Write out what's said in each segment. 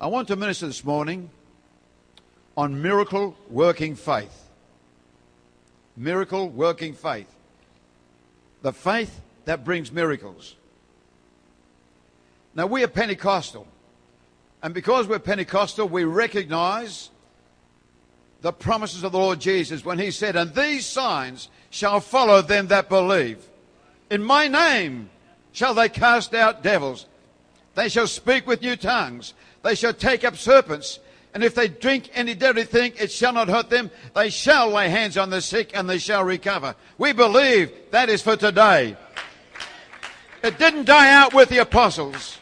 I want to minister this morning on miracle working faith. Miracle working faith. The faith that brings miracles. Now, we are Pentecostal. And because we're Pentecostal, we recognize the promises of the Lord Jesus when he said, And these signs shall follow them that believe. In my name shall they cast out devils. They shall speak with new tongues. They shall take up serpents. And if they drink any deadly thing, it shall not hurt them. They shall lay hands on the sick and they shall recover. We believe that is for today. It didn't die out with the apostles.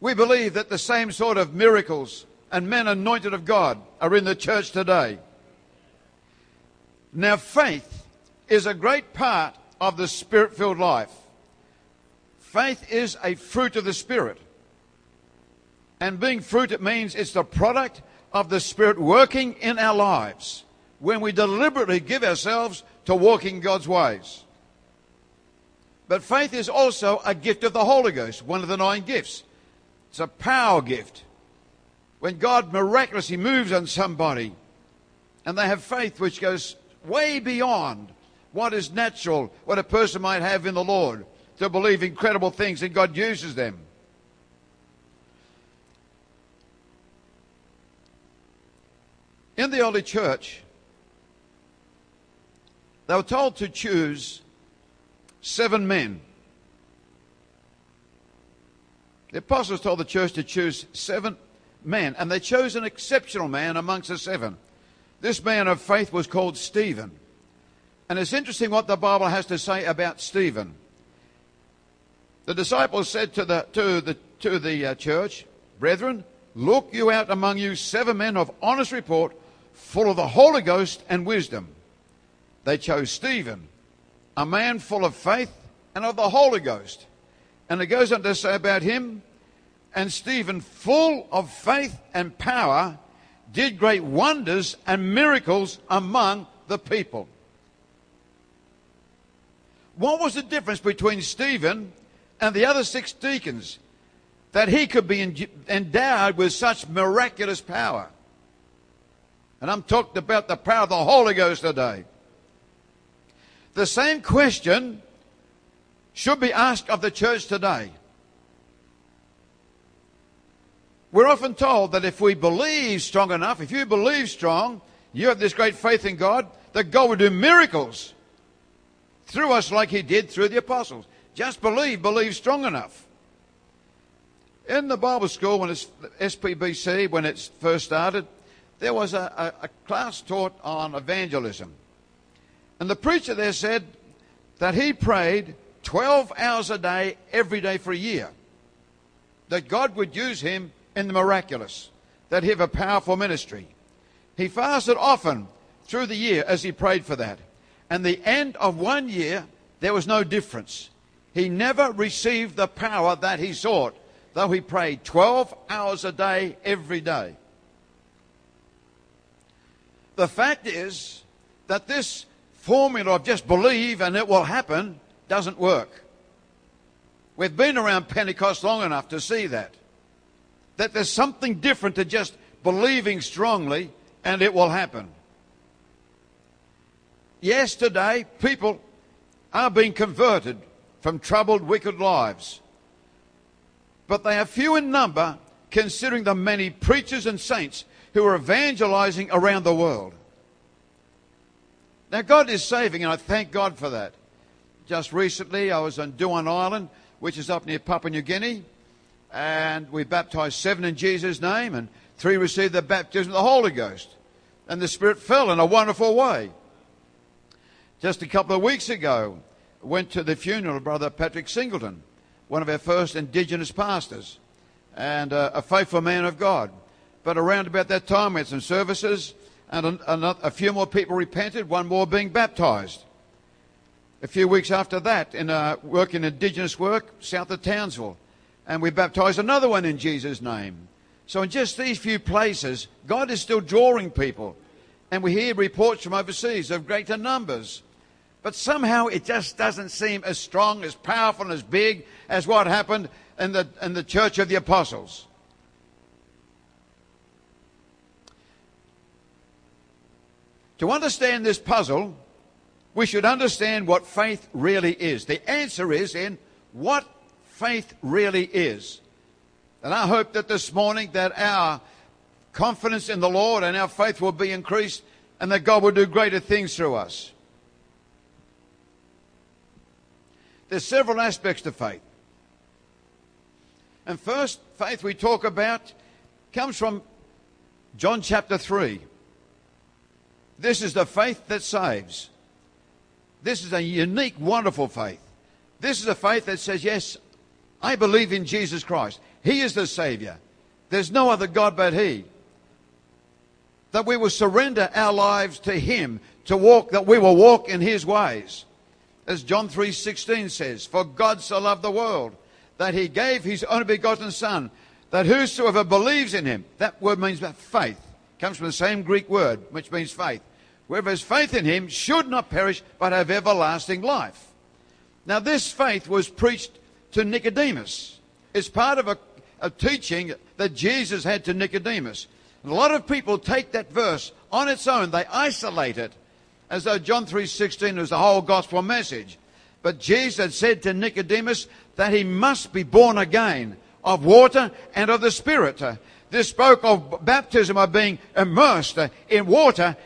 We believe that the same sort of miracles and men anointed of God are in the church today. Now, faith is a great part of the spirit filled life. Faith is a fruit of the Spirit. And being fruit, it means it's the product of the Spirit working in our lives when we deliberately give ourselves to walking God's ways. But faith is also a gift of the Holy Ghost, one of the nine gifts. It's a power gift. When God miraculously moves on somebody and they have faith which goes way beyond what is natural, what a person might have in the Lord, to believe incredible things, and God uses them. In the early church, they were told to choose seven men. The apostles told the church to choose seven men, and they chose an exceptional man amongst the seven. This man of faith was called Stephen. And it's interesting what the Bible has to say about Stephen. The disciples said to the, to the, to the uh, church, Brethren, look you out among you seven men of honest report, full of the Holy Ghost and wisdom. They chose Stephen, a man full of faith and of the Holy Ghost. And it goes on to say about him, and Stephen, full of faith and power, did great wonders and miracles among the people. What was the difference between Stephen and the other six deacons that he could be endowed with such miraculous power? And I'm talking about the power of the Holy Ghost today. The same question should be asked of the church today. We're often told that if we believe strong enough, if you believe strong, you have this great faith in God, that God will do miracles through us like he did through the apostles. Just believe, believe strong enough. In the Bible school, when it's SPBC, when it first started, there was a, a, a class taught on evangelism. And the preacher there said that he prayed 12 hours a day, every day for a year. That God would use him in the miraculous. That he have a powerful ministry. He fasted often through the year as he prayed for that and the end of one year, there was no difference. He never received the power that he sought, though he prayed 12 hours a day every day. The fact is that this formula of just believe and it will happen doesn't work. We've been around Pentecost long enough to see that. That there's something different to just believing strongly and it will happen. Yes, today people are being converted from troubled, wicked lives. But they are few in number considering the many preachers and saints who are evangelizing around the world. Now, God is saving, and I thank God for that. Just recently, I was on Dauan Island, which is up near Papua New Guinea, and we baptized seven in Jesus' name, and three received the baptism of the Holy Ghost. And the Spirit fell in a wonderful way. Just a couple of weeks ago, went to the funeral of Brother Patrick Singleton, one of our first indigenous pastors, and uh, a faithful man of God. But around about that time, we had some services, and a, a, a few more people repented, one more being baptized. A few weeks after that, in uh, work in indigenous work south of Townsville, and we baptized another one in Jesus' name. So in just these few places, God is still drawing people. And we hear reports from overseas of greater numbers. But somehow it just doesn't seem as strong, as powerful, and as big as what happened in the, in the church of the apostles. To understand this puzzle, we should understand what faith really is. The answer is in what faith really is. And I hope that this morning that our confidence in the Lord and our faith will be increased and that God will do greater things through us. There's several aspects to faith. And first, faith we talk about comes from John chapter 3. This is the faith that saves. This is a unique, wonderful faith. This is a faith that says, Yes, I believe in Jesus Christ. He is the Savior. There's no other God but He. That we will surrender our lives to Him to walk, that we will walk in His ways. As John 3.16 says, For God so loved the world that He gave His only begotten Son, that whosoever believes in Him, that word means faith, comes from the same Greek word, which means faith. Whoever has faith in Him should not perish, but have everlasting life. Now this faith was preached to Nicodemus. It's part of a, a teaching that Jesus had to Nicodemus. And a lot of people take that verse on its own, they isolate it as though John 3:16 was the whole gospel message. But Jesus said to Nicodemus that he must be born again of water and of the Spirit. This spoke of baptism of being immersed in water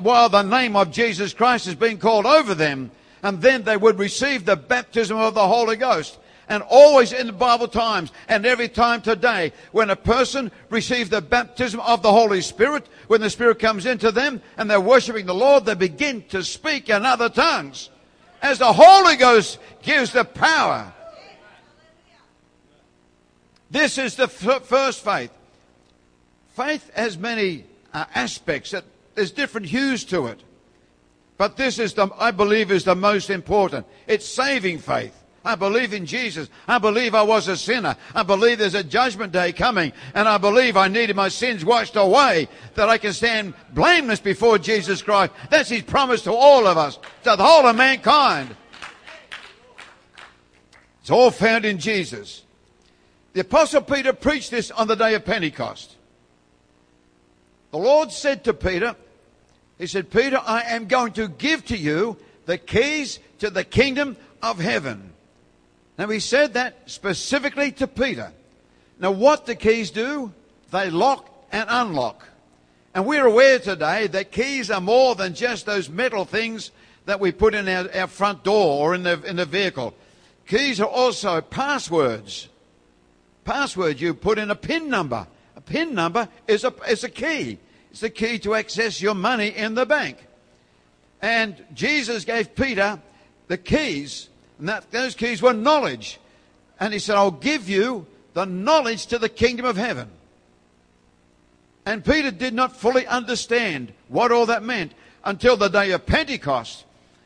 while the name of Jesus Christ is being called over them. And then they would receive the baptism of the Holy Ghost. And always in the Bible times and every time today, when a person receives the baptism of the Holy Spirit, when the Spirit comes into them and they're worshiping the Lord, they begin to speak in other tongues. As the Holy Ghost gives the power. This is the f- first faith. Faith has many uh, aspects. That there's different hues to it. But this is the, I believe, is the most important. It's saving faith. I believe in Jesus. I believe I was a sinner. I believe there's a judgment day coming. And I believe I needed my sins washed away that I can stand blameless before Jesus Christ. That's His promise to all of us, to the whole of mankind. It's all found in Jesus. The Apostle Peter preached this on the day of Pentecost. The Lord said to Peter, He said, Peter, I am going to give to you the keys to the kingdom of heaven. Now, he said that specifically to Peter. Now, what the keys do, they lock and unlock. And we're aware today that keys are more than just those metal things that we put in our, our front door or in the, in the vehicle. Keys are also passwords. Password, you put in a PIN number. A PIN number is a, is a key. It's the key to access your money in the bank. And Jesus gave Peter the keys and that, those keys were knowledge. And he said, I'll give you the knowledge to the kingdom of heaven. And Peter did not fully understand what all that meant until the day of Pentecost,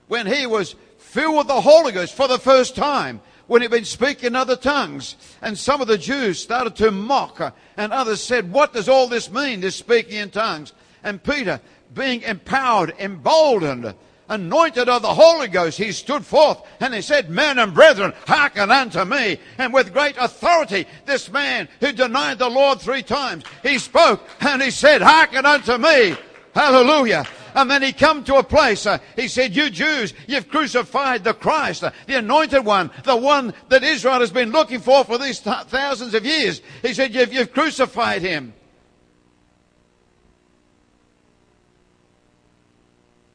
when he was filled with the Holy Ghost for the first time, when he'd been speaking other tongues. And some of the Jews started to mock, and others said, What does all this mean, this speaking in tongues? And Peter, being empowered, emboldened, anointed of the Holy Ghost, he stood forth and he said, Men and brethren, hearken unto me. And with great authority, this man who denied the Lord three times, he spoke and he said, Hearken unto me. Hallelujah. And then he come to a place. Uh, he said, "You Jews, you've crucified the Christ, uh, the Anointed One, the one that Israel has been looking for for these th- thousands of years." He said, "You've, you've crucified him."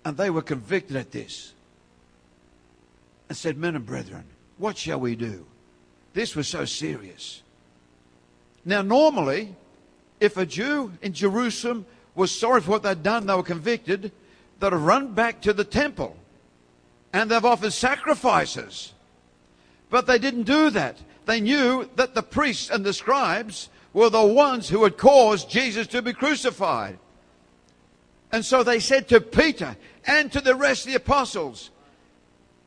And they were convicted at this and said, Men and brethren, what shall we do? This was so serious. Now, normally, if a Jew in Jerusalem was sorry for what they'd done, they were convicted, they'd have run back to the temple and they've offered sacrifices. But they didn't do that. They knew that the priests and the scribes were the ones who had caused Jesus to be crucified. And so they said to Peter and to the rest of the apostles,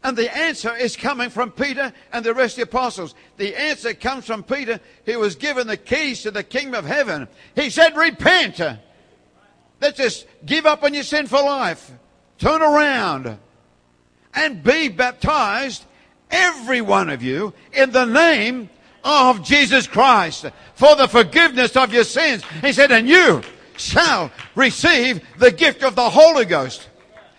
and the answer is coming from Peter and the rest of the apostles. The answer comes from Peter, who was given the keys to the kingdom of heaven. He said, Repent. Let's just give up on your sinful life. Turn around. and be baptized, every one of you, in the name of Jesus Christ for the forgiveness of your sins. He said, and you shall receive the gift of the Holy Ghost.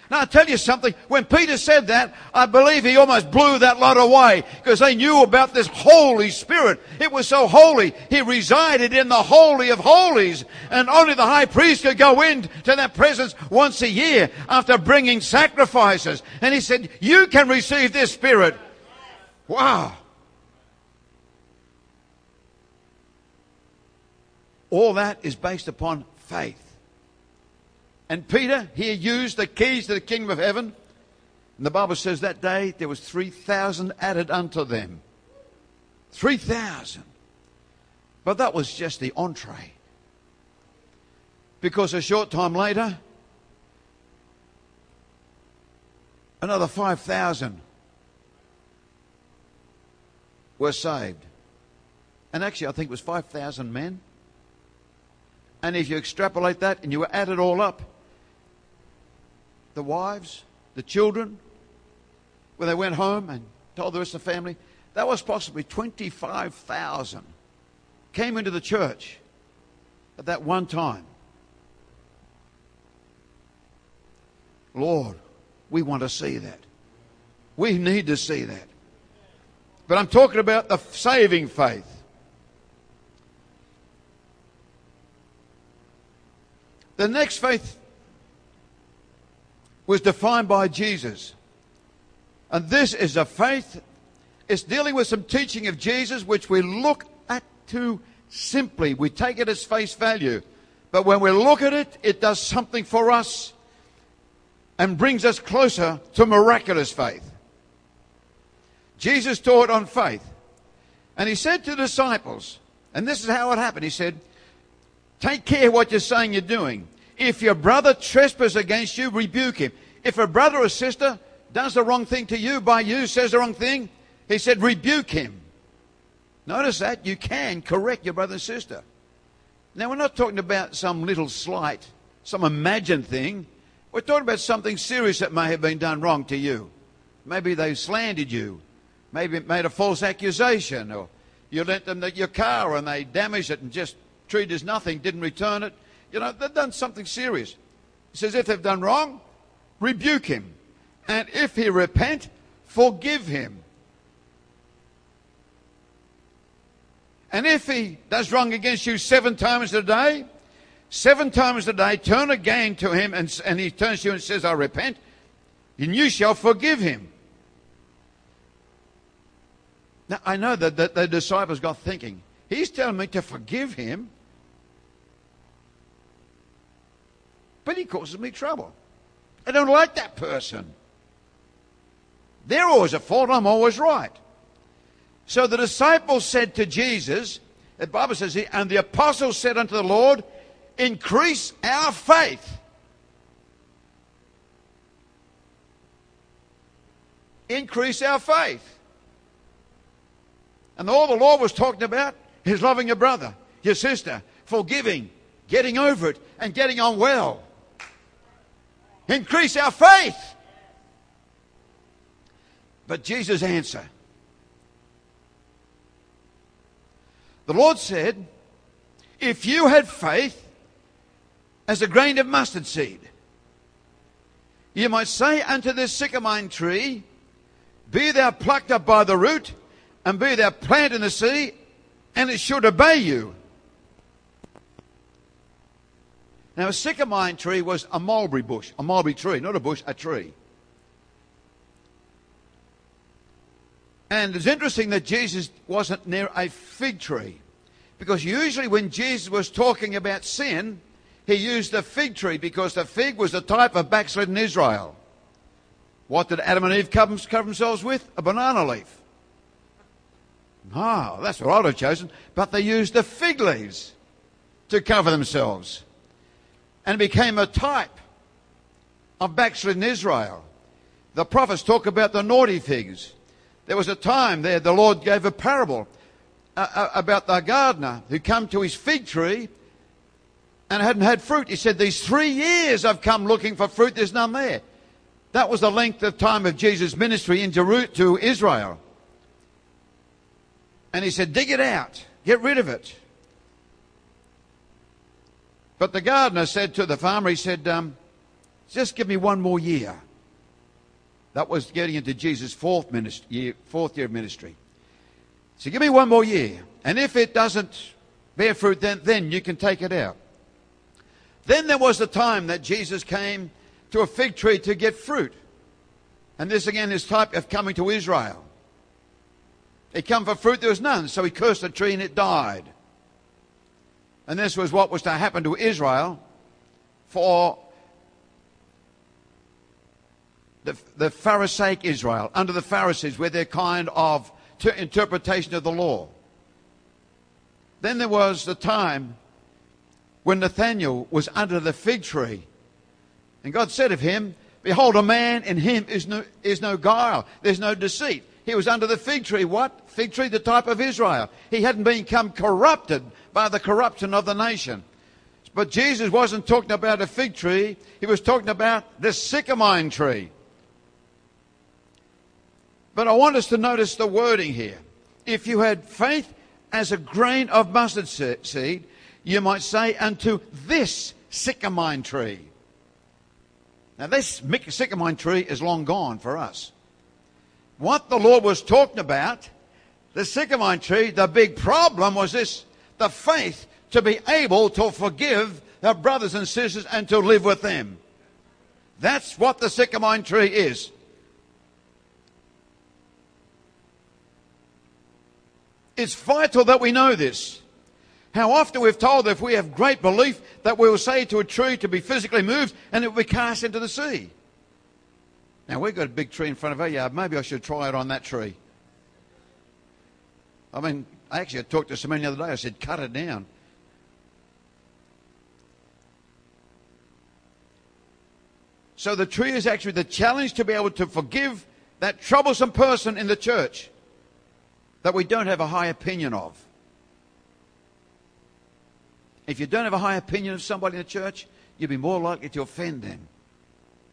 Now, I tell you something, when Peter said that, I believe he almost blew that lot away because they knew about this Holy Spirit. It was so holy. He resided in the Holy of Holies and only the high priest could go into that presence once a year after bringing sacrifices. And he said, you can receive this Spirit. Wow. All that is based upon faith. And Peter here used the keys to the kingdom of heaven. And the Bible says that day there was 3,000 added unto them. 3,000. But that was just the entree. Because a short time later, another 5,000 were saved. And actually, I think it was 5,000 men. And if you extrapolate that and you add it all up, the wives, the children, when they went home and told the rest of the family, that was possibly 25,000 came into the church at that one time. Lord, we want to see that. We need to see that. But I'm talking about the saving faith. The next faith was defined by Jesus. And this is a faith, it's dealing with some teaching of Jesus which we look at too simply. We take it as face value. But when we look at it, it does something for us and brings us closer to miraculous faith. Jesus taught on faith. And he said to the disciples, and this is how it happened. He said, Take care what you're saying you're doing. If your brother trespasses against you, rebuke him. If a brother or sister does the wrong thing to you by you, says the wrong thing, he said, rebuke him. Notice that you can correct your brother and sister. Now, we're not talking about some little slight, some imagined thing. We're talking about something serious that may have been done wrong to you. Maybe they slandered you. Maybe made a false accusation. Or you lent them your car and they damaged it and just treated it as nothing, didn't return it. You know, they've done something serious. He says, if they've done wrong, rebuke him. And if he repent, forgive him. And if he does wrong against you seven times a day, seven times a day, turn again to him and, and he turns to you and says, I repent, and you shall forgive him. Now, I know that, that the disciples got thinking, he's telling me to forgive him. But he causes me trouble. I don't like that person. They're always at fault, I'm always right. So the disciples said to Jesus, the Bible says, and the apostles said unto the Lord, increase our faith. Increase our faith. And all the Lord was talking about is loving your brother, your sister, forgiving, getting over it, and getting on well. Increase our faith. But Jesus' answer. The Lord said, If you had faith as a grain of mustard seed, you might say unto this sycamine tree, Be thou plucked up by the root, and be thou planted in the sea, and it should obey you. Now, a sycamine tree was a mulberry bush, a mulberry tree, not a bush, a tree. And it's interesting that Jesus wasn't near a fig tree. Because usually when Jesus was talking about sin, he used the fig tree because the fig was the type of backslidden Israel. What did Adam and Eve cover, themselves with? A banana leaf. Ah, that's what I'd have chosen. But they used the fig leaves to cover themselves and became a type of backslidden Israel. The prophets talk about the naughty figs. There was a time there the Lord gave a parable uh, uh, about the gardener who come to his fig tree and hadn't had fruit. He said, These three years I've come looking for fruit, there's none there. That was the length of time of Jesus' ministry in Jeru- to Israel. And he said, dig it out. Get rid of it. But the gardener said to the farmer, he said, um, just give me one more year. That was getting into Jesus' fourth, ministry, year, fourth year of ministry. So give me one more year. And if it doesn't bear fruit, then, then you can take it out. Then there was the time that Jesus came to a fig tree to get fruit. And this again is type of coming to Israel. He come for fruit, there was none, so he cursed the tree and it died. And this was what was to happen to Israel for the, the Pharisaic Israel, under the Pharisees, with their kind of interpretation of the law. Then there was the time when Nathanael was under the fig tree. And God said of him, Behold, a man in him is no, is no guile, there's no deceit. He was under the fig tree. What? Fig tree, the type of Israel. He hadn't become corrupted by the corruption of the nation. But Jesus wasn't talking about a fig tree, he was talking about the sycamine tree. But I want us to notice the wording here. If you had faith as a grain of mustard seed, you might say unto this sycamine tree. Now, this sycamine tree is long gone for us. What the Lord was talking about, the sycamine tree, the big problem was this the faith to be able to forgive their brothers and sisters and to live with them. That's what the sycamine tree is. It's vital that we know this. How often we've told that if we have great belief that we will say to a tree to be physically moved and it will be cast into the sea. Now we've got a big tree in front of our yard. Maybe I should try it on that tree. I mean, I actually talked to someone the other day. I said, cut it down. So the tree is actually the challenge to be able to forgive that troublesome person in the church that we don't have a high opinion of. If you don't have a high opinion of somebody in the church, you'll be more likely to offend them.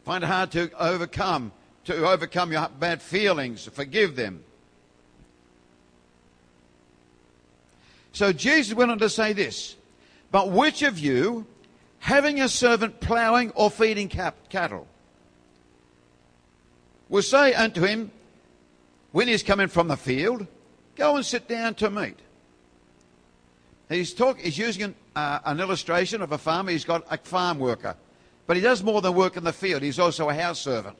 Find it hard to overcome, to overcome your bad feelings, forgive them. So Jesus went on to say this, but which of you, having a servant ploughing or feeding cattle, will say unto him, when he's coming from the field, Go and sit down to meat. He's, talk, he's using an, uh, an illustration of a farmer. He's got a farm worker. But he does more than work in the field. He's also a house servant.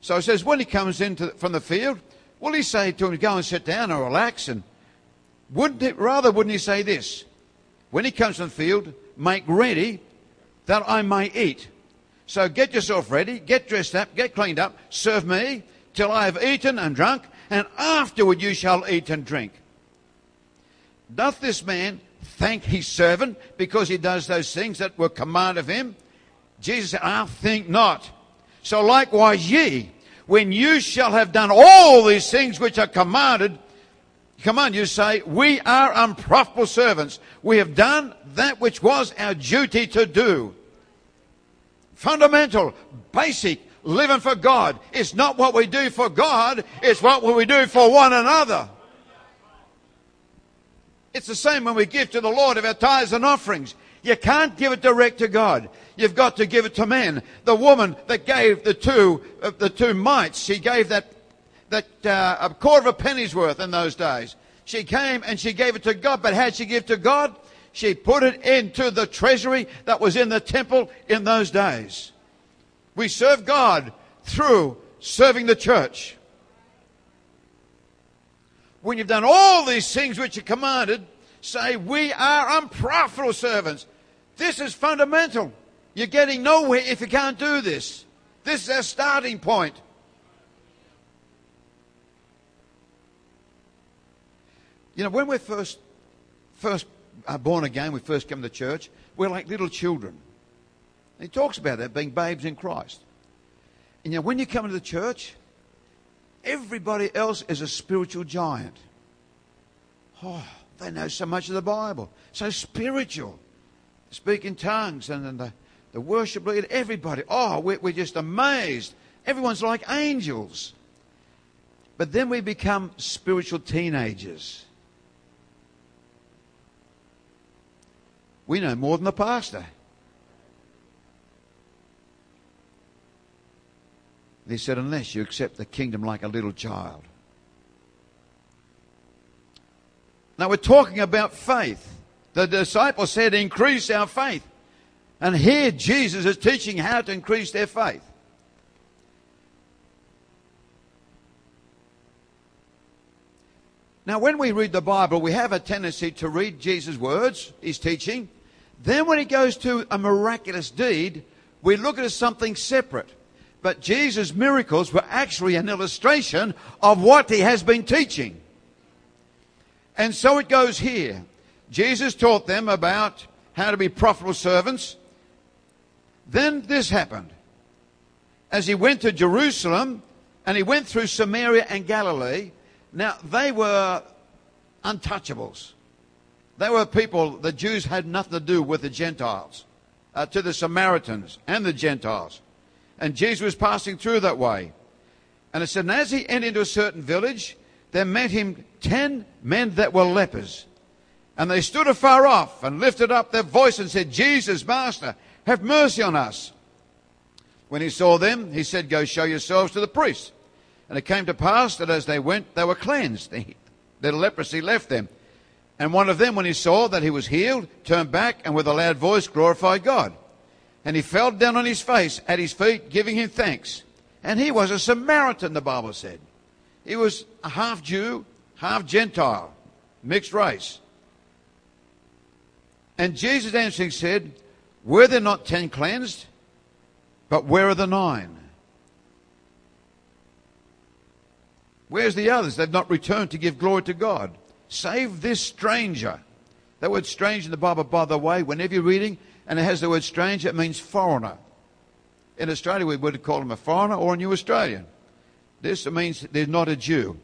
So he says, when he comes in from the field, will he say to him, go and sit down and relax? And wouldn't it, rather, wouldn't he say this? When he comes from the field, make ready that I may eat. So get yourself ready, get dressed up, get cleaned up, serve me till I have eaten and drunk, and afterward you shall eat and drink. Doth this man thank his servant because he does those things that were commanded of him? Jesus said, I think not. So likewise ye, when you shall have done all these things which are commanded, command you say, we are unprofitable servants. We have done that which was our duty to do. Fundamental, basic, living for God. It's not what we do for God, it's what we do for one another. It's the same when we give to the Lord of our tithes and offerings. You can't give it direct to God. You've got to give it to men. The woman that gave the two, uh, the two mites, she gave that, that uh, a quarter of a penny's worth in those days. She came and she gave it to God, but how she give to God? She put it into the treasury that was in the temple in those days. We serve God through serving the church. When you've done all these things which are commanded, say, We are unprofitable servants. This is fundamental. You're getting nowhere if you can't do this. This is our starting point. You know, when we're first, first uh, born again, we first come to church, we're like little children. He talks about that, being babes in Christ. And you know, when you come into the church, everybody else is a spiritual giant. Oh, they know so much of the Bible. So spiritual. Speak in tongues and, and the, the worship leader, everybody. Oh, we're, we're just amazed. Everyone's like angels. But then we become spiritual teenagers. We know more than the pastor. He said, unless you accept the kingdom like a little child. Now we're talking about faith. The disciples said, increase our faith. And here Jesus is teaching how to increase their faith. Now, when we read the Bible, we have a tendency to read Jesus' words, his teaching. Then, when he goes to a miraculous deed, we look at it as something separate. But Jesus' miracles were actually an illustration of what he has been teaching. And so it goes here. Jesus taught them about how to be profitable servants. Then this happened. As he went to Jerusalem and he went through Samaria and Galilee, now they were untouchables. They were people, the Jews had nothing to do with the Gentiles, uh, to the Samaritans and the Gentiles. And Jesus was passing through that way. And it said, and as he entered into a certain village, there met him ten men that were lepers. And they stood afar off and lifted up their voice and said, Jesus, Master, have mercy on us. When he saw them, he said, Go show yourselves to the priest. And it came to pass that as they went, they were cleansed. Their leprosy left them. And one of them, when he saw that he was healed, turned back and with a loud voice glorified God. And he fell down on his face at his feet, giving him thanks. And he was a Samaritan, the Bible said. He was a half Jew, half Gentile, mixed race. And Jesus answering said, Were there not ten cleansed? But where are the nine? Where's the others? They've not returned to give glory to God. Save this stranger. That word stranger in the Bible, by the way, whenever you're reading and it has the word stranger, it means foreigner. In Australia, we would call him a foreigner or a new Australian. This means they're not a Jew.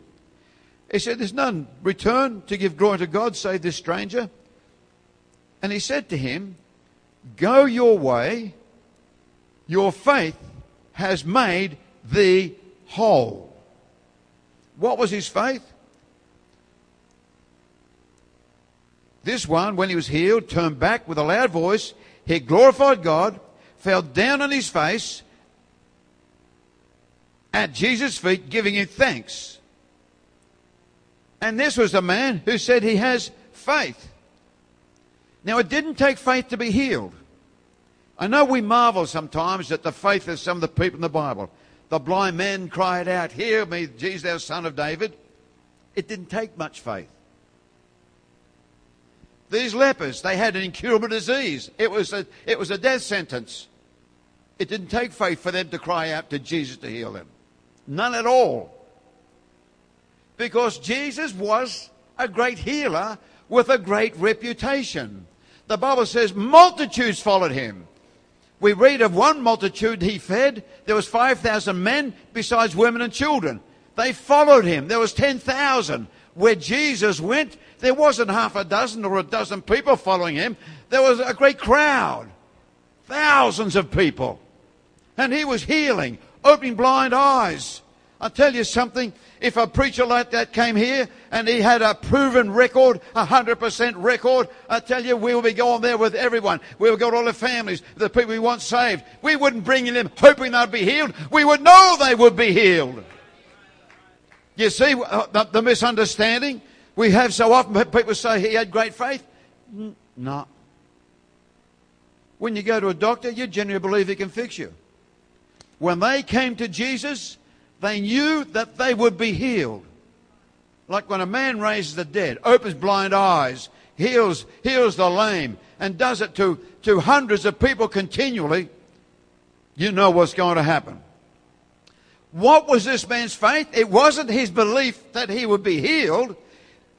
He said, There's none return to give glory to God save this stranger. And he said to him, Go your way, your faith has made thee whole. What was his faith? This one, when he was healed, turned back with a loud voice. He glorified God, fell down on his face at Jesus' feet, giving him thanks. And this was the man who said he has faith. Now, it didn't take faith to be healed. I know we marvel sometimes at the faith of some of the people in the Bible. The blind man cried out, Hear me, Jesus, thou son of David. It didn't take much faith. These lepers, they had an incurable disease. It was a, it was a death sentence. It didn't take faith for them to cry out to Jesus to heal them. None at all. Because Jesus was a great healer with a great reputation. The Bible says multitudes followed him. We read of one multitude he fed. There was 5,000 men besides women and children. They followed him. There was 10,000. Where Jesus went, there wasn't half a dozen or a dozen people following him. There was a great crowd. Thousands of people. And he was healing, opening blind eyes. I tell you something, if a preacher like that came here and he had a proven record, a hundred percent record, I tell you, we will be going there with everyone. We will go to all the families, the people we want saved. We wouldn't bring them hoping they'd be healed. We would know they would be healed. You see uh, the, the misunderstanding we have so often? People say he had great faith. No. When you go to a doctor, you generally believe he can fix you. When they came to Jesus, they knew that they would be healed. Like when a man raises the dead, opens blind eyes, heals, heals the lame, and does it to, to hundreds of people continually, you know what's going to happen. What was this man's faith? It wasn't his belief that he would be healed.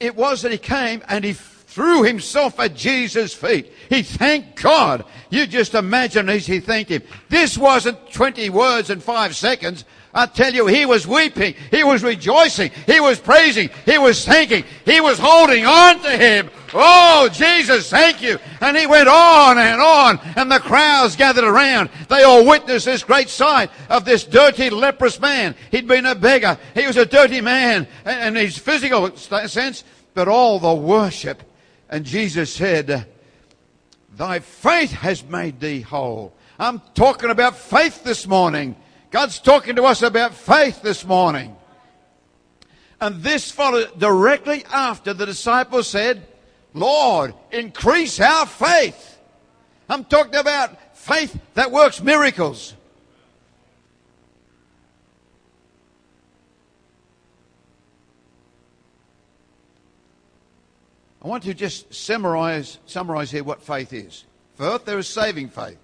It was that he came and he threw himself at Jesus' feet. He thanked God. You just imagine as he thanked him. This wasn't 20 words in five seconds. I tell you, he was weeping. He was rejoicing. He was praising. He was thanking. He was holding on to him. Oh, Jesus, thank you. And he went on and on, and the crowds gathered around. They all witnessed this great sight of this dirty, leprous man. He'd been a beggar. He was a dirty man in his physical sense, but all the worship. And Jesus said, Thy faith has made thee whole. I'm talking about faith this morning. God's talking to us about faith this morning. And this followed directly after the disciples said, Lord, increase our faith. I'm talking about faith that works miracles. I want to just summarize, summarize here what faith is. First, there is saving faith.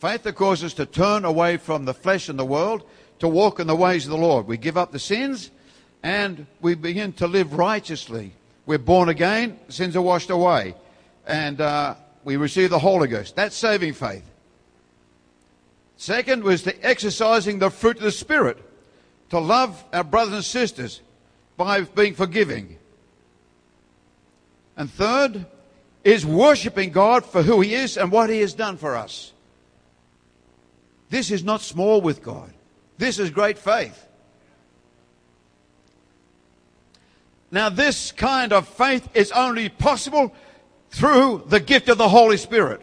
Faith that causes us to turn away from the flesh and the world to walk in the ways of the Lord. We give up the sins and we begin to live righteously. We're born again, sins are washed away, and uh, we receive the Holy Ghost. That's saving faith. Second was the exercising the fruit of the Spirit, to love our brothers and sisters by being forgiving. And third is worshiping God for who He is and what He has done for us. This is not small with God. This is great faith. Now, this kind of faith is only possible through the gift of the Holy Spirit.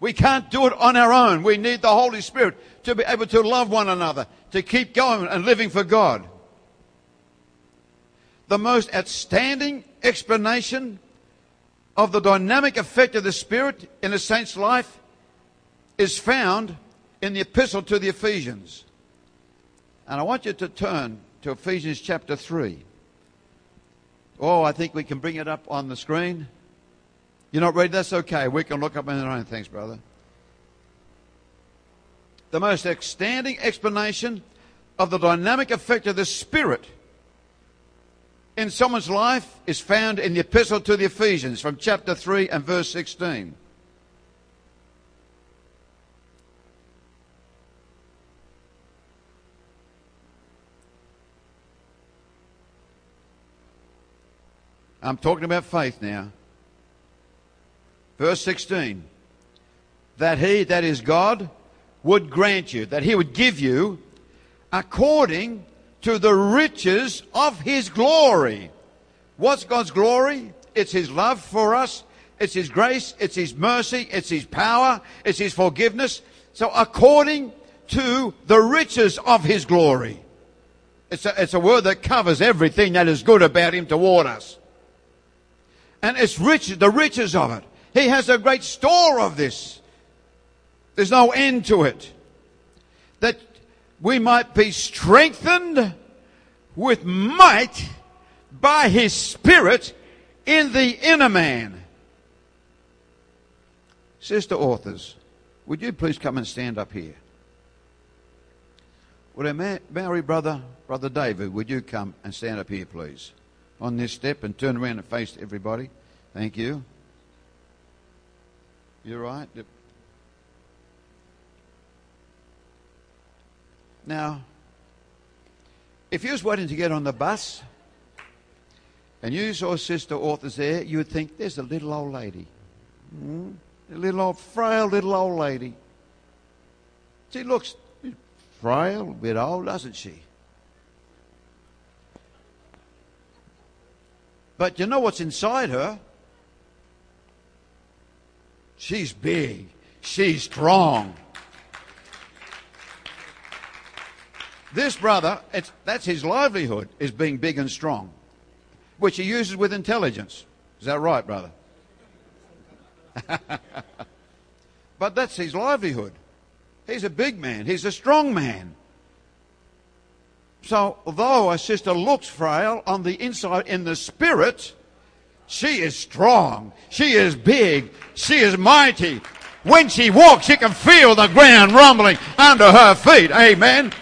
We can't do it on our own. We need the Holy Spirit to be able to love one another, to keep going and living for God. The most outstanding explanation of the dynamic effect of the Spirit in a saint's life is found in the epistle to the Ephesians. And I want you to turn to Ephesians chapter 3. Oh, I think we can bring it up on the screen. You're not ready? That's okay. We can look up in our own. Thanks, brother. The most outstanding explanation of the dynamic effect of the Spirit in someone's life is found in the Epistle to the Ephesians from chapter 3 and verse 16. I'm talking about faith now. Verse 16. That he, that is God, would grant you, that he would give you according to the riches of his glory. What's God's glory? It's his love for us. It's his grace. It's his mercy. It's his power. It's his forgiveness. So according to the riches of his glory. It's a, it's a word that covers everything that is good about him toward us and it's rich, the riches of it. He has a great store of this. There's no end to it. That we might be strengthened with might by His Spirit in the inner man. Sister authors, would you please come and stand up here? Would I marry brother, brother David, would you come and stand up here, please? On this step and turn around and face everybody. Thank you. You're right. Now, if you was waiting to get on the bus and you saw Sister Authors there, you would think, there's a little old lady. Mm, a little old, frail little old lady. She looks frail, a bit old, doesn't she? But you know what's inside her? She's big. She's strong. This brother, that's his livelihood, is being big and strong, which he uses with intelligence. Is that right, brother? but that's his livelihood. He's a big man. He's a strong man. So, though a sister looks frail on the inside in the spirit, she is strong. She is big. She is mighty. When she walks, you can feel the ground rumbling under her feet. Amen.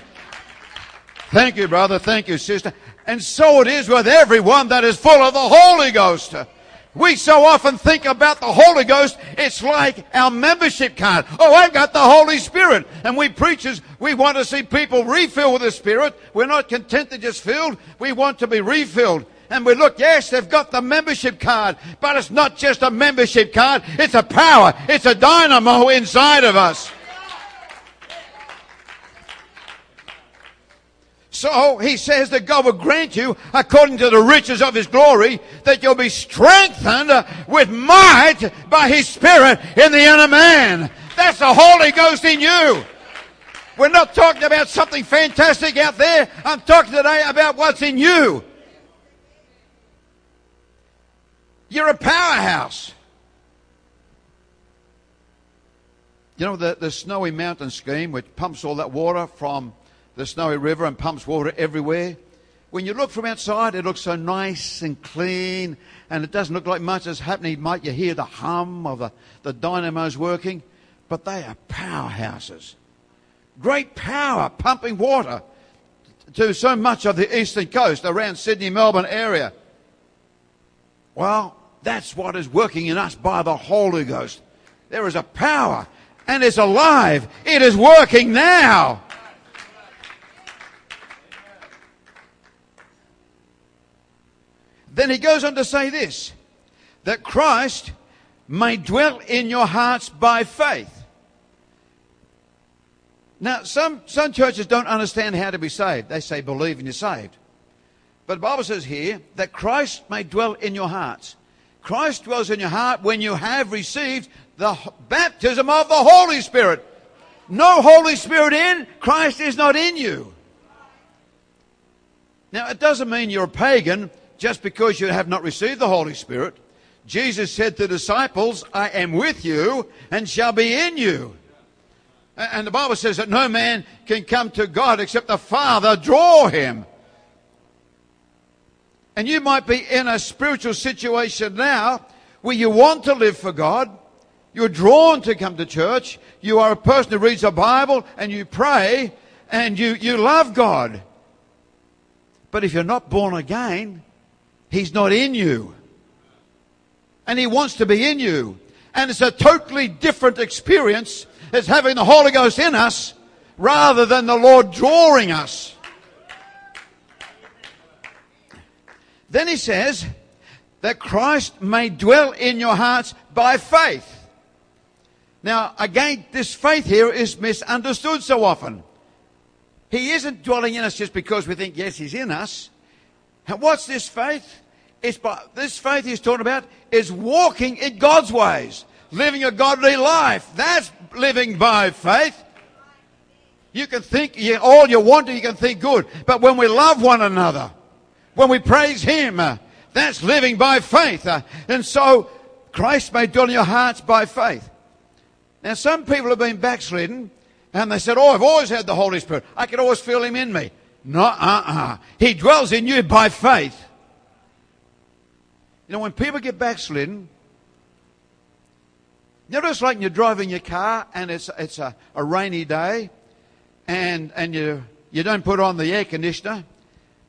Thank you, brother. Thank you, sister. And so it is with everyone that is full of the Holy Ghost. We so often think about the Holy Ghost, it's like our membership card. Oh, I've got the Holy Spirit. And we preachers, we want to see people refilled with the Spirit. We're not content to just filled. We want to be refilled. And we look, yes, they've got the membership card, but it's not just a membership card, it's a power, it's a dynamo inside of us. So he says that God will grant you, according to the riches of his glory, that you'll be strengthened with might by his spirit in the inner man. That's the Holy Ghost in you. We're not talking about something fantastic out there. I'm talking today about what's in you. You're a powerhouse. You know the, the Snowy Mountain scheme, which pumps all that water from the Snowy River and pumps water everywhere. When you look from outside, it looks so nice and clean, and it doesn't look like much is happening. Might you hear the hum of the, the dynamos working? But they are powerhouses. Great power pumping water to so much of the eastern coast around Sydney, Melbourne area. Well, that's what is working in us by the Holy Ghost. There is a power and it's alive. It is working now. Then he goes on to say this that Christ may dwell in your hearts by faith. Now, some, some churches don't understand how to be saved. They say believe and you're saved. But the Bible says here that Christ may dwell in your hearts. Christ dwells in your heart when you have received the baptism of the Holy Spirit. No Holy Spirit in, Christ is not in you. Now, it doesn't mean you're a pagan just because you have not received the Holy Spirit. Jesus said to the disciples, I am with you and shall be in you. And the Bible says that no man can come to God except the Father draw him. And you might be in a spiritual situation now where you want to live for God. You're drawn to come to church. You are a person who reads the Bible and you pray and you, you love God. But if you're not born again, He's not in you. And He wants to be in you. And it's a totally different experience as having the Holy Ghost in us rather than the Lord drawing us. Then he says that Christ may dwell in your hearts by faith. Now, again, this faith here is misunderstood so often. He isn't dwelling in us just because we think, yes, he's in us. And what's this faith? It's by, this faith he's talking about is walking in God's ways, living a godly life. That's living by faith. You can think all you want to, you can think good. But when we love one another, when we praise Him, uh, that's living by faith. Uh, and so Christ may dwell in your hearts by faith. Now, some people have been backslidden and they said, Oh, I've always had the Holy Spirit. I can always feel Him in me. No, uh uh-uh. uh He dwells in you by faith. You know, when people get backslidden, you know, it's like you're driving your car and it's, it's a, a rainy day and, and you, you don't put on the air conditioner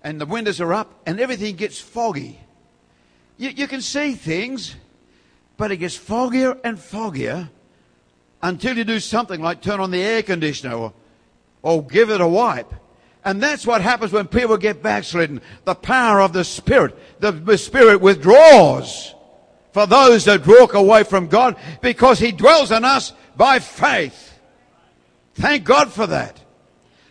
and the windows are up and everything gets foggy. You, you can see things, but it gets foggier and foggier until you do something like turn on the air conditioner or, or give it a wipe. And that's what happens when people get backslidden. The power of the Spirit. The, Spirit withdraws for those that walk away from God because He dwells in us by faith. Thank God for that.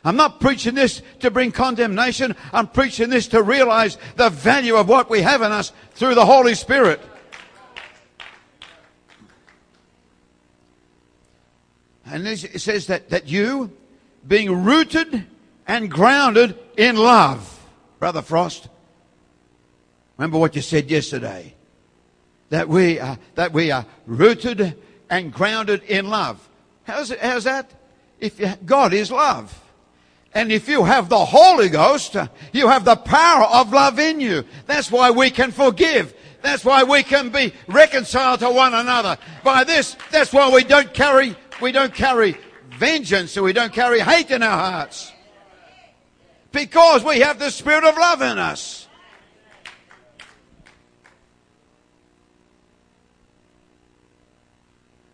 I'm not preaching this to bring condemnation. I'm preaching this to realize the value of what we have in us through the Holy Spirit. And it says that, that you, being rooted and grounded in love, Brother Frost, remember what you said yesterday that we are, that we are rooted and grounded in love. How's, it, how's that? If you, God is love. And if you have the Holy Ghost, you have the power of love in you. That's why we can forgive. That's why we can be reconciled to one another. By this, that's why we don't carry, we don't carry vengeance, and we don't carry hate in our hearts. Because we have the Spirit of love in us.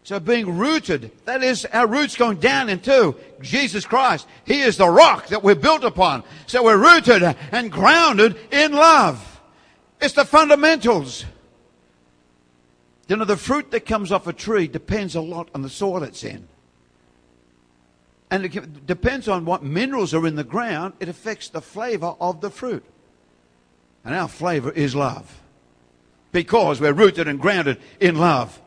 So being rooted, that is our roots going down into Jesus Christ. He is the rock that we're built upon. So we're rooted and grounded in love. It's the fundamentals. You know, the fruit that comes off a tree depends a lot on the soil it's in. And it depends on what minerals are in the ground, it affects the flavor of the fruit. And our flavor is love. Because we're rooted and grounded in love.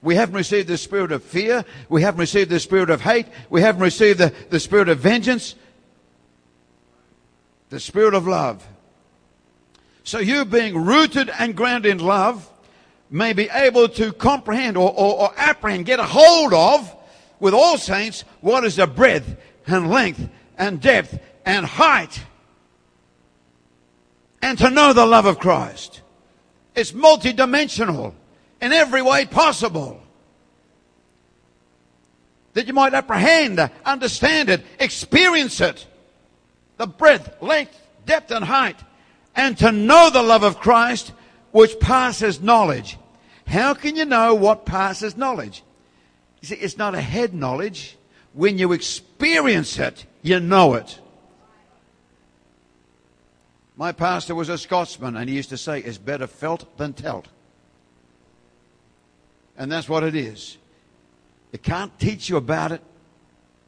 We haven't received the spirit of fear. We haven't received the spirit of hate. We haven't received the, the spirit of vengeance. The spirit of love. So you being rooted and grounded in love may be able to comprehend or, or, or apprehend, get a hold of with all saints what is the breadth and length and depth and height. And to know the love of Christ. It's multidimensional in every way possible. That you might apprehend, understand it, experience it. The breadth, length, depth, and height. And to know the love of Christ which passes knowledge. How can you know what passes knowledge? You see, it's not a head knowledge. When you experience it, you know it. My pastor was a Scotsman and he used to say, it's better felt than telt. And that's what it is. It can't teach you about it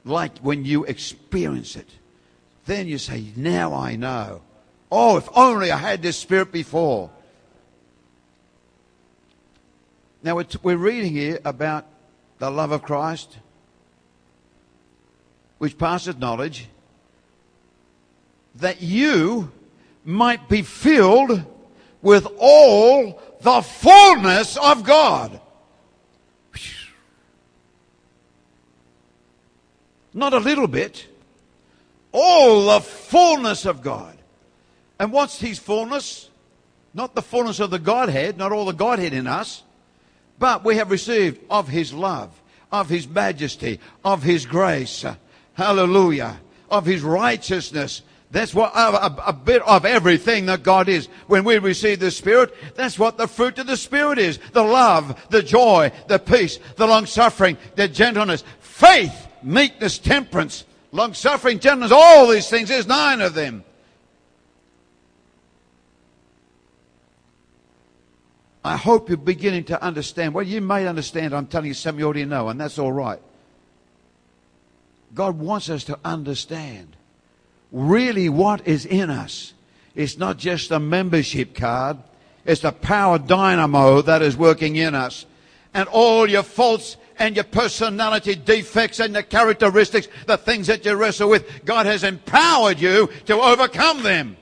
like when you experience it. Then you say, Now I know. Oh, if only I had this spirit before. Now we're reading here about the love of Christ, which passes knowledge, that you might be filled with all the fullness of God. Not a little bit. All the fullness of God. And what's his fullness? Not the fullness of the Godhead, not all the Godhead in us, but we have received of his love, of his majesty, of his grace. Hallelujah. Of his righteousness. That's what a, a, bit of everything that God is. When we receive the Spirit, that's what the fruit of the Spirit is. The love, the joy, the peace, the long suffering, the gentleness, faith, meekness, temperance, long suffering, gentleness, all these things. There's nine of them. I hope you're beginning to understand. Well, you may understand. I'm telling you something you already know, and that's all right. God wants us to understand really what is in us. It's not just a membership card. It's the power dynamo that is working in us. And all your faults and your personality defects and the characteristics, the things that you wrestle with, God has empowered you to overcome them.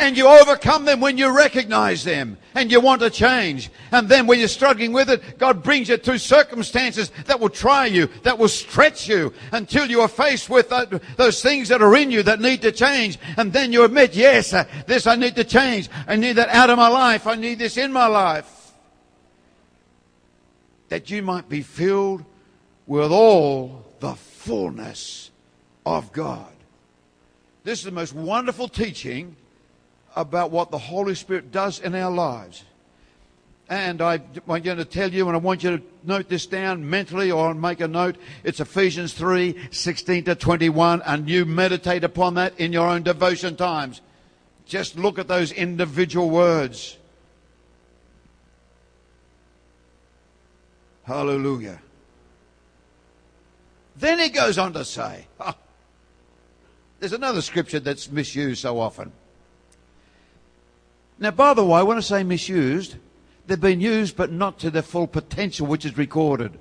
And you overcome them when you recognize them and you want to change. And then when you're struggling with it, God brings you through circumstances that will try you, that will stretch you until you are faced with that, those things that are in you that need to change. And then you admit, yes, uh, this I need to change. I need that out of my life. I need this in my life that you might be filled with all the fullness of God. This is the most wonderful teaching about what the Holy Spirit does in our lives. And I want to tell you, and I want you to note this down mentally or make a note. It's Ephesians 3, 16 to 21, and you meditate upon that in your own devotion times. Just look at those individual words. Hallelujah. Then he goes on to say, oh, there's another scripture that's misused so often. Now, by the way, when I say misused, they've been used but not to their full potential, which is recorded.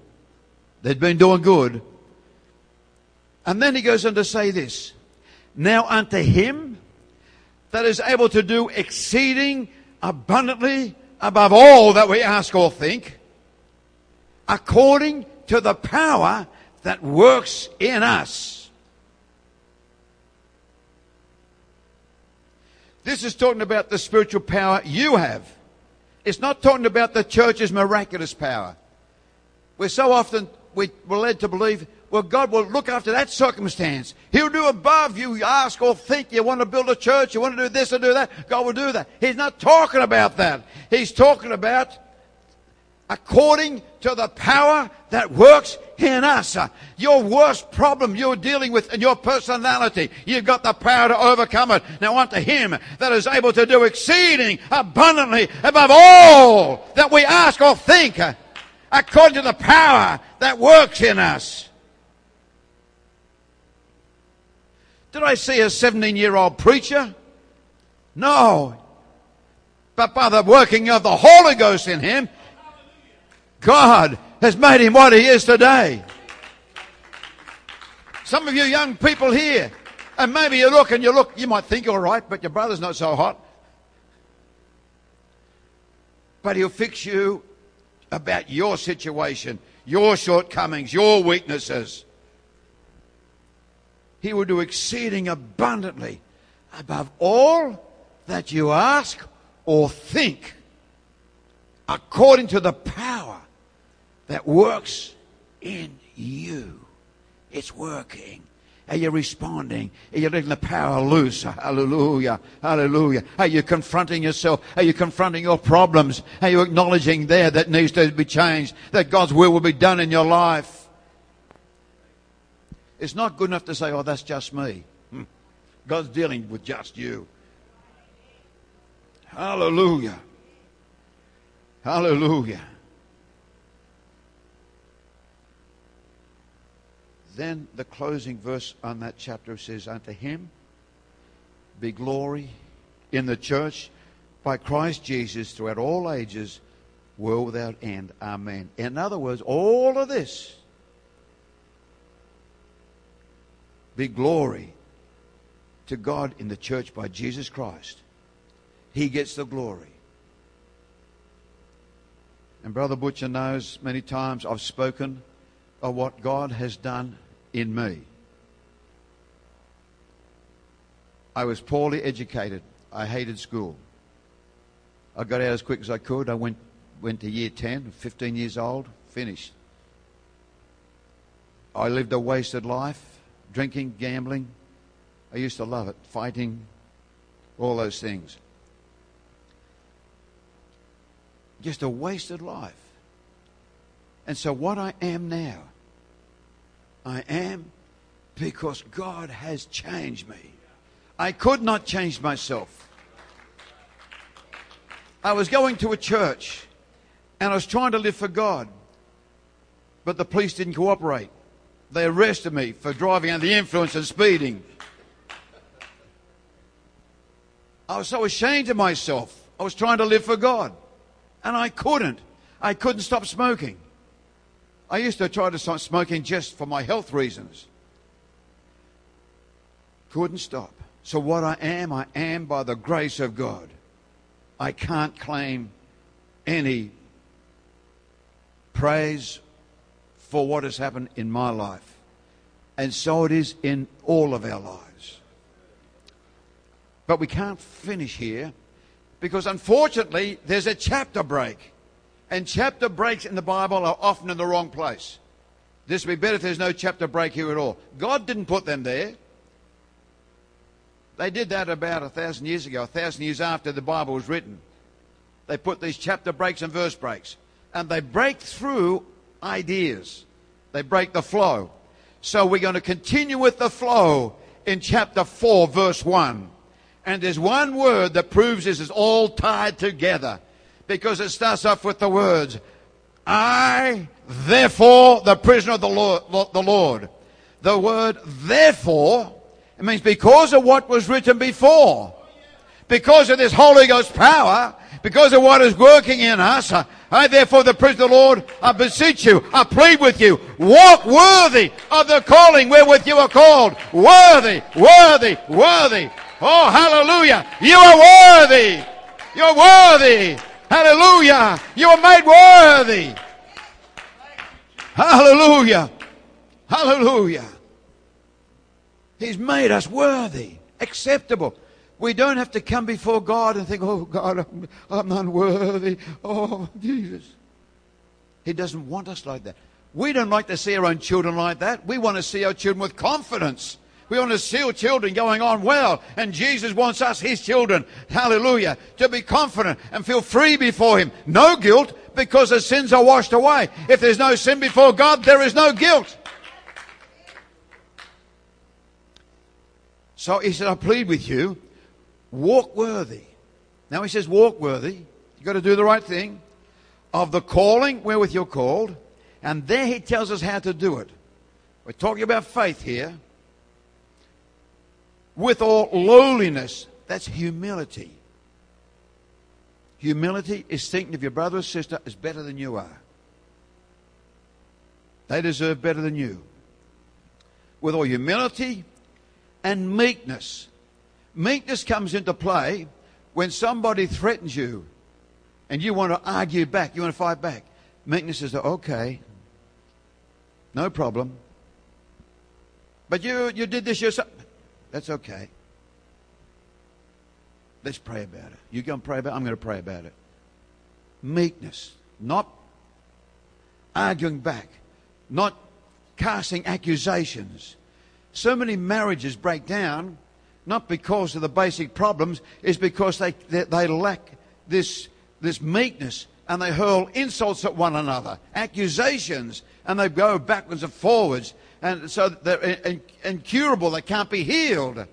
They've been doing good. And then he goes on to say this Now unto him that is able to do exceeding abundantly above all that we ask or think, according to the power that works in us. This is talking about the spiritual power you have. It's not talking about the church's miraculous power. We're so often we, we're led to believe, well, God will look after that circumstance. He'll do above you ask or think. You want to build a church, you want to do this or do that. God will do that. He's not talking about that. He's talking about according to the power that works in us. Your worst problem you're dealing with in your personality, you've got the power to overcome it. Now unto him that is able to do exceeding abundantly above all that we ask or think, according to the power that works in us. Did I see a 17 year old preacher? No. But by the working of the Holy Ghost in him, God has made him what he is today. Some of you young people here, and maybe you look and you look, you might think you're right, but your brother's not so hot. But he'll fix you about your situation, your shortcomings, your weaknesses. He will do exceeding abundantly above all that you ask or think, according to the power that works in you. It's working. Are you responding? Are you letting the power loose? Hallelujah. Hallelujah. Are you confronting yourself? Are you confronting your problems? Are you acknowledging there that needs to be changed? That God's will will be done in your life? It's not good enough to say, oh, that's just me. Hmm. God's dealing with just you. Hallelujah. Hallelujah. Then the closing verse on that chapter says, Unto him be glory in the church by Christ Jesus throughout all ages, world without end. Amen. In other words, all of this be glory to God in the church by Jesus Christ. He gets the glory. And Brother Butcher knows many times I've spoken of what God has done in me. I was poorly educated. I hated school. I got out as quick as I could. I went, went to year 10, 15 years old, finished. I lived a wasted life, drinking, gambling. I used to love it, fighting, all those things. Just a wasted life. And so, what I am now I am because God has changed me. I could not change myself. I was going to a church and I was trying to live for God, but the police didn't cooperate. They arrested me for driving under the influence and speeding. I was so ashamed of myself. I was trying to live for God, and I couldn't. I couldn't stop smoking. I used to try to stop smoking just for my health reasons. Couldn't stop. So, what I am, I am by the grace of God. I can't claim any praise for what has happened in my life. And so it is in all of our lives. But we can't finish here because unfortunately there's a chapter break. And chapter breaks in the Bible are often in the wrong place. This would be better if there's no chapter break here at all. God didn't put them there. They did that about a thousand years ago, a thousand years after the Bible was written. They put these chapter breaks and verse breaks. And they break through ideas. They break the flow. So we're going to continue with the flow in chapter 4, verse 1. And there's one word that proves this is all tied together because it starts off with the words, I, therefore, the prisoner of the Lord, the Lord. The word therefore, it means because of what was written before. Because of this Holy Ghost power, because of what is working in us, I therefore, the prisoner of the Lord, I beseech you, I plead with you, walk worthy of the calling wherewith you are called. Worthy, worthy, worthy. Oh, hallelujah. You are worthy. You're worthy. Hallelujah. You are made worthy. Hallelujah. Hallelujah. He's made us worthy, acceptable. We don't have to come before God and think, oh, God, I'm, I'm unworthy. Oh, Jesus. He doesn't want us like that. We don't like to see our own children like that. We want to see our children with confidence, We want to see children going on well. And Jesus wants us, His children, hallelujah, to be confident and feel free before Him. No guilt because the sins are washed away. If there's no sin before God, there is no guilt. So He said, I plead with you, walk worthy. Now He says, walk worthy. You've got to do the right thing of the calling wherewith you're called. And there He tells us how to do it. We're talking about faith here with all lowliness. That's humility. Humility is thinking of your brother or sister as better than you are. They deserve better than you. With all humility and meekness. Meekness comes into play when somebody threatens you and you want to argue back, you want to fight back. Meekness is okay, no problem. But you, you did this yourself. That's okay. Let's pray about it. You going to pray about it? I'm going to pray about it. Meekness. Not arguing back. Not casting accusations. So many marriages break down not because of the basic problems, is because they, they, they lack this, this meekness and they hurl insults at one another, accusations, and they go backwards and forwards and so they're incurable. They can't be healed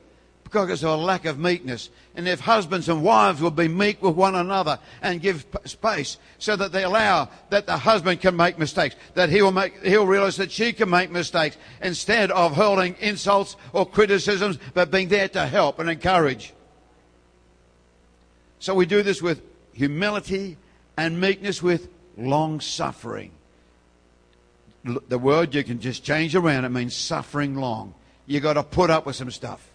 because of a lack of meekness. And if husbands and wives will be meek with one another and give space so that they allow that the husband can make mistakes, that he will make, he'll realize that she can make mistakes instead of hurling insults or criticisms, but being there to help and encourage. So we do this with humility and meekness with long suffering the word you can just change around. It means suffering long. You've got to put up with some stuff.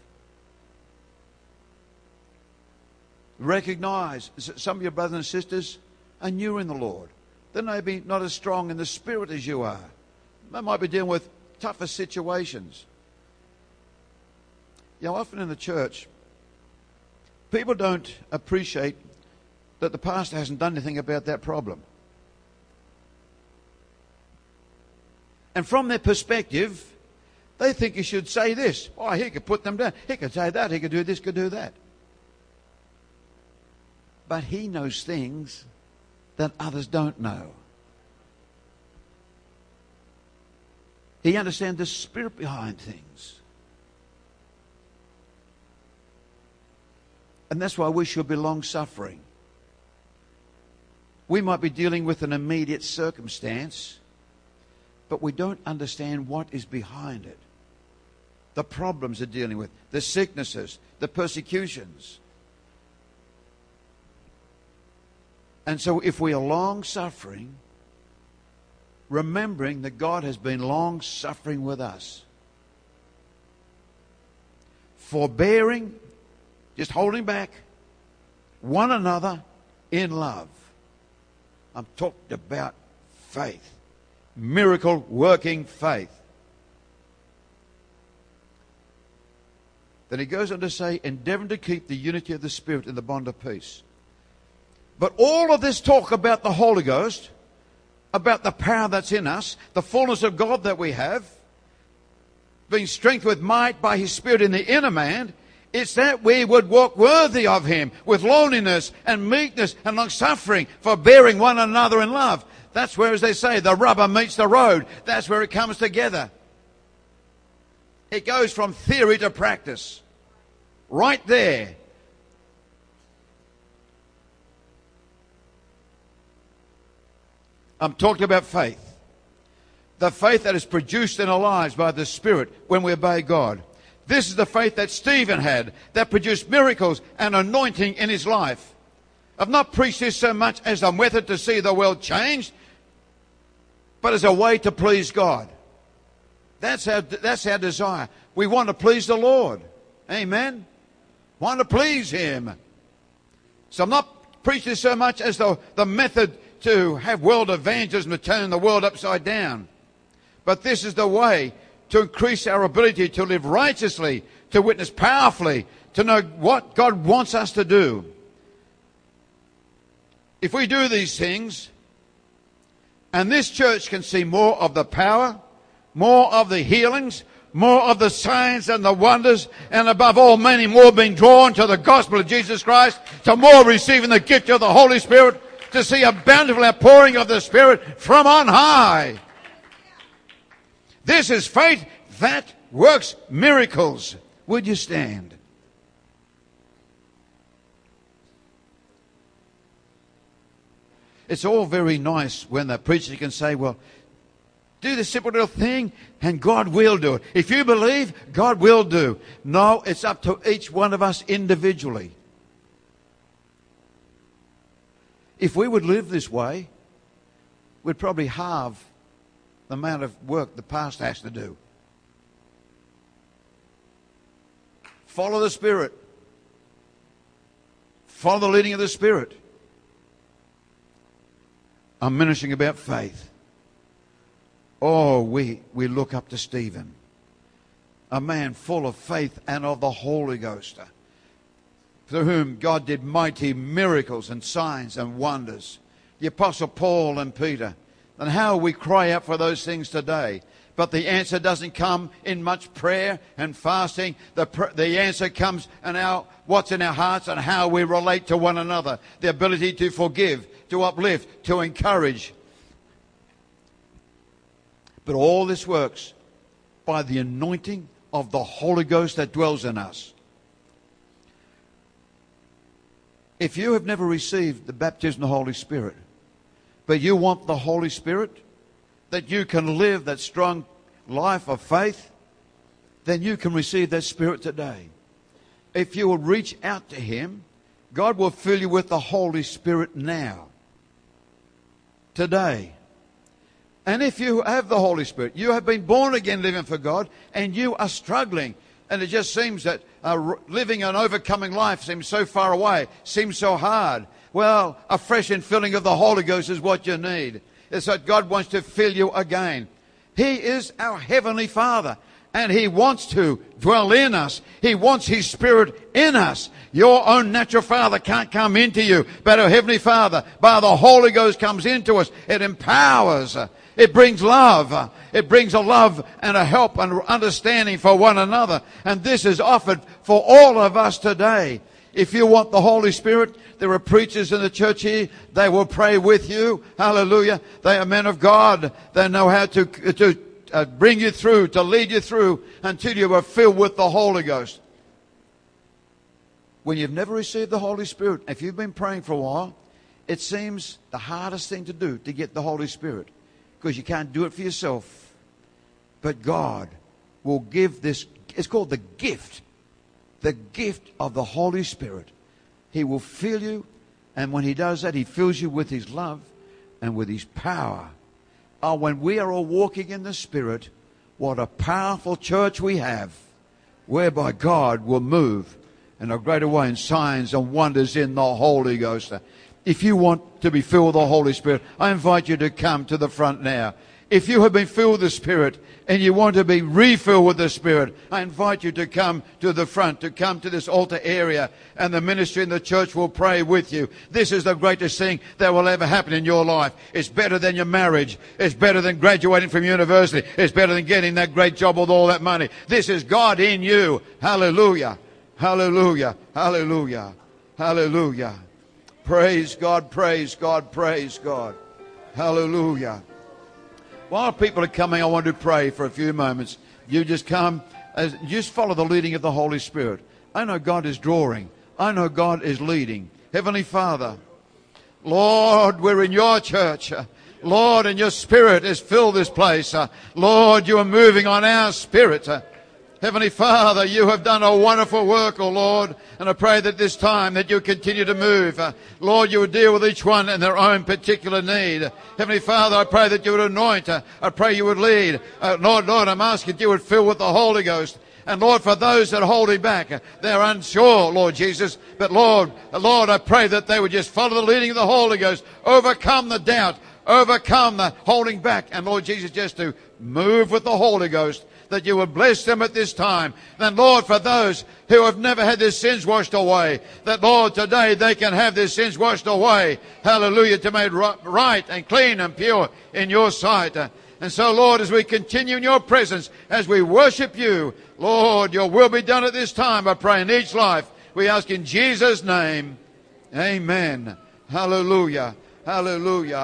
Recognize that some of your brothers and sisters are new in the Lord. They may be not as strong in the spirit as you are. They might be dealing with tougher situations. You know, often in the church, people don't appreciate that the pastor hasn't done anything about that problem. And from their perspective, they think he should say this. Oh, he could put them down. He could say that. He could do this, could do that. But he knows things that others don't know. He understands the spirit behind things. And that's why we should be long suffering. We might be dealing with an immediate circumstance but we don't understand what is behind it. The problems they're dealing with, the sicknesses, the persecutions. And so, if we are long suffering, remembering that God has been long suffering with us, forbearing, just holding back one another in love. I'm talking about faith miracle working faith. Then he goes on to say, endeavoring to keep the unity of the Spirit in the bond of peace. But all of this talk about the Holy Ghost, about the power that's in us, the fullness of God that we have, being strengthened with might by his Spirit in the inner man, it's that we would walk worthy of him with loneliness and meekness and long suffering, forbearing one another in love. That's where, as they say, the rubber meets the road. That's where it comes together. It goes from theory to practice. Right there. I'm talking about faith. The faith that is produced in our lives by the Spirit when we obey God. This is the faith that Stephen had that produced miracles and anointing in his life. I've not preached this so much as a method to see the world changed, but as a way to please God. That's our, that's our desire. We want to please the Lord. Amen. Want to please Him. So I'm not preaching so much as the, the method to have world evangelism to turn the world upside down. But this is the way to increase our ability to live righteously, to witness powerfully, to know what God wants us to do. If we do these things, and this church can see more of the power, more of the healings, more of the signs and the wonders, and above all, many more being drawn to the gospel of Jesus Christ, to more receiving the gift of the Holy Spirit, to see a bountiful outpouring of the Spirit from on high. This is faith that works miracles. Would you stand? It's all very nice when the preacher can say, well, do this simple little thing and God will do it. If you believe, God will do. No, it's up to each one of us individually. If we would live this way, we'd probably halve the amount of work the pastor has to do. Follow the Spirit. Follow the leading of the Spirit. I'm ministering about faith. Oh, we, we look up to Stephen, a man full of faith and of the Holy Ghost, uh, through whom God did mighty miracles and signs and wonders. The Apostle Paul and Peter. And how we cry out for those things today. But the answer doesn't come in much prayer and fasting. The, pr- the answer comes in our, what's in our hearts and how we relate to one another. The ability to forgive, to uplift, to encourage, but all this works by the anointing of the Holy Ghost that dwells in us. If you have never received the baptism of the Holy Spirit, but you want the Holy Spirit, that you can live that strong life of faith, then you can receive that Spirit today. If you will reach out to Him, God will fill you with the Holy Spirit now. Today. And if you have the Holy Spirit, you have been born again living for God, and you are struggling, and it just seems that uh, living an overcoming life seems so far away, seems so hard. Well, a fresh infilling of the Holy Ghost is what you need. It's that God wants to fill you again. He is our Heavenly Father and He wants to dwell in us. He wants His Spirit in us. Your own natural Father can't come into you, but our Heavenly Father, by the Holy Ghost, comes into us. It empowers. It brings love. It brings a love and a help and understanding for one another. And this is offered for all of us today. If you want the Holy Spirit, there are preachers in the church here. They will pray with you. Hallelujah. They are men of God. They know how to, to uh, bring you through, to lead you through until you are filled with the Holy Ghost. When you've never received the Holy Spirit, if you've been praying for a while, it seems the hardest thing to do to get the Holy Spirit because you can't do it for yourself. But God will give this, it's called the gift, the gift of the Holy Spirit. He will fill you, and when He does that, He fills you with His love and with His power. Oh, when we are all walking in the Spirit, what a powerful church we have, whereby God will move in a greater way in signs and wonders in the Holy Ghost if you want to be filled with the Holy Spirit, I invite you to come to the front now. If you have been filled with the Spirit and you want to be refilled with the Spirit, I invite you to come to the front, to come to this altar area, and the ministry in the church will pray with you. This is the greatest thing that will ever happen in your life. It's better than your marriage. It's better than graduating from university. It's better than getting that great job with all that money. This is God in you. Hallelujah. Hallelujah. Hallelujah. Hallelujah. Praise God, praise God, praise God. Hallelujah. While people are coming, I want to pray for a few moments. You just come, as, just follow the leading of the Holy Spirit. I know God is drawing. I know God is leading. Heavenly Father, Lord, we're in your church. Lord, and your spirit has filled this place. Lord, you are moving on our spirit. Heavenly Father, you have done a wonderful work, O oh Lord, and I pray that this time that you continue to move. Uh, Lord, you would deal with each one in their own particular need. Heavenly Father, I pray that you would anoint. Uh, I pray you would lead. Uh, Lord, Lord, I'm asking that you would fill with the Holy Ghost. And Lord, for those that are holding back, uh, they're unsure, Lord Jesus. But Lord, uh, Lord, I pray that they would just follow the leading of the Holy Ghost, overcome the doubt, overcome the holding back, and Lord Jesus, just to move with the Holy Ghost that you would bless them at this time. Then, Lord, for those who have never had their sins washed away, that, Lord, today they can have their sins washed away. Hallelujah, to made right and clean and pure in your sight. And so, Lord, as we continue in your presence, as we worship you, Lord, your will be done at this time, I pray in each life. We ask in Jesus' name. Amen. Hallelujah. Hallelujah.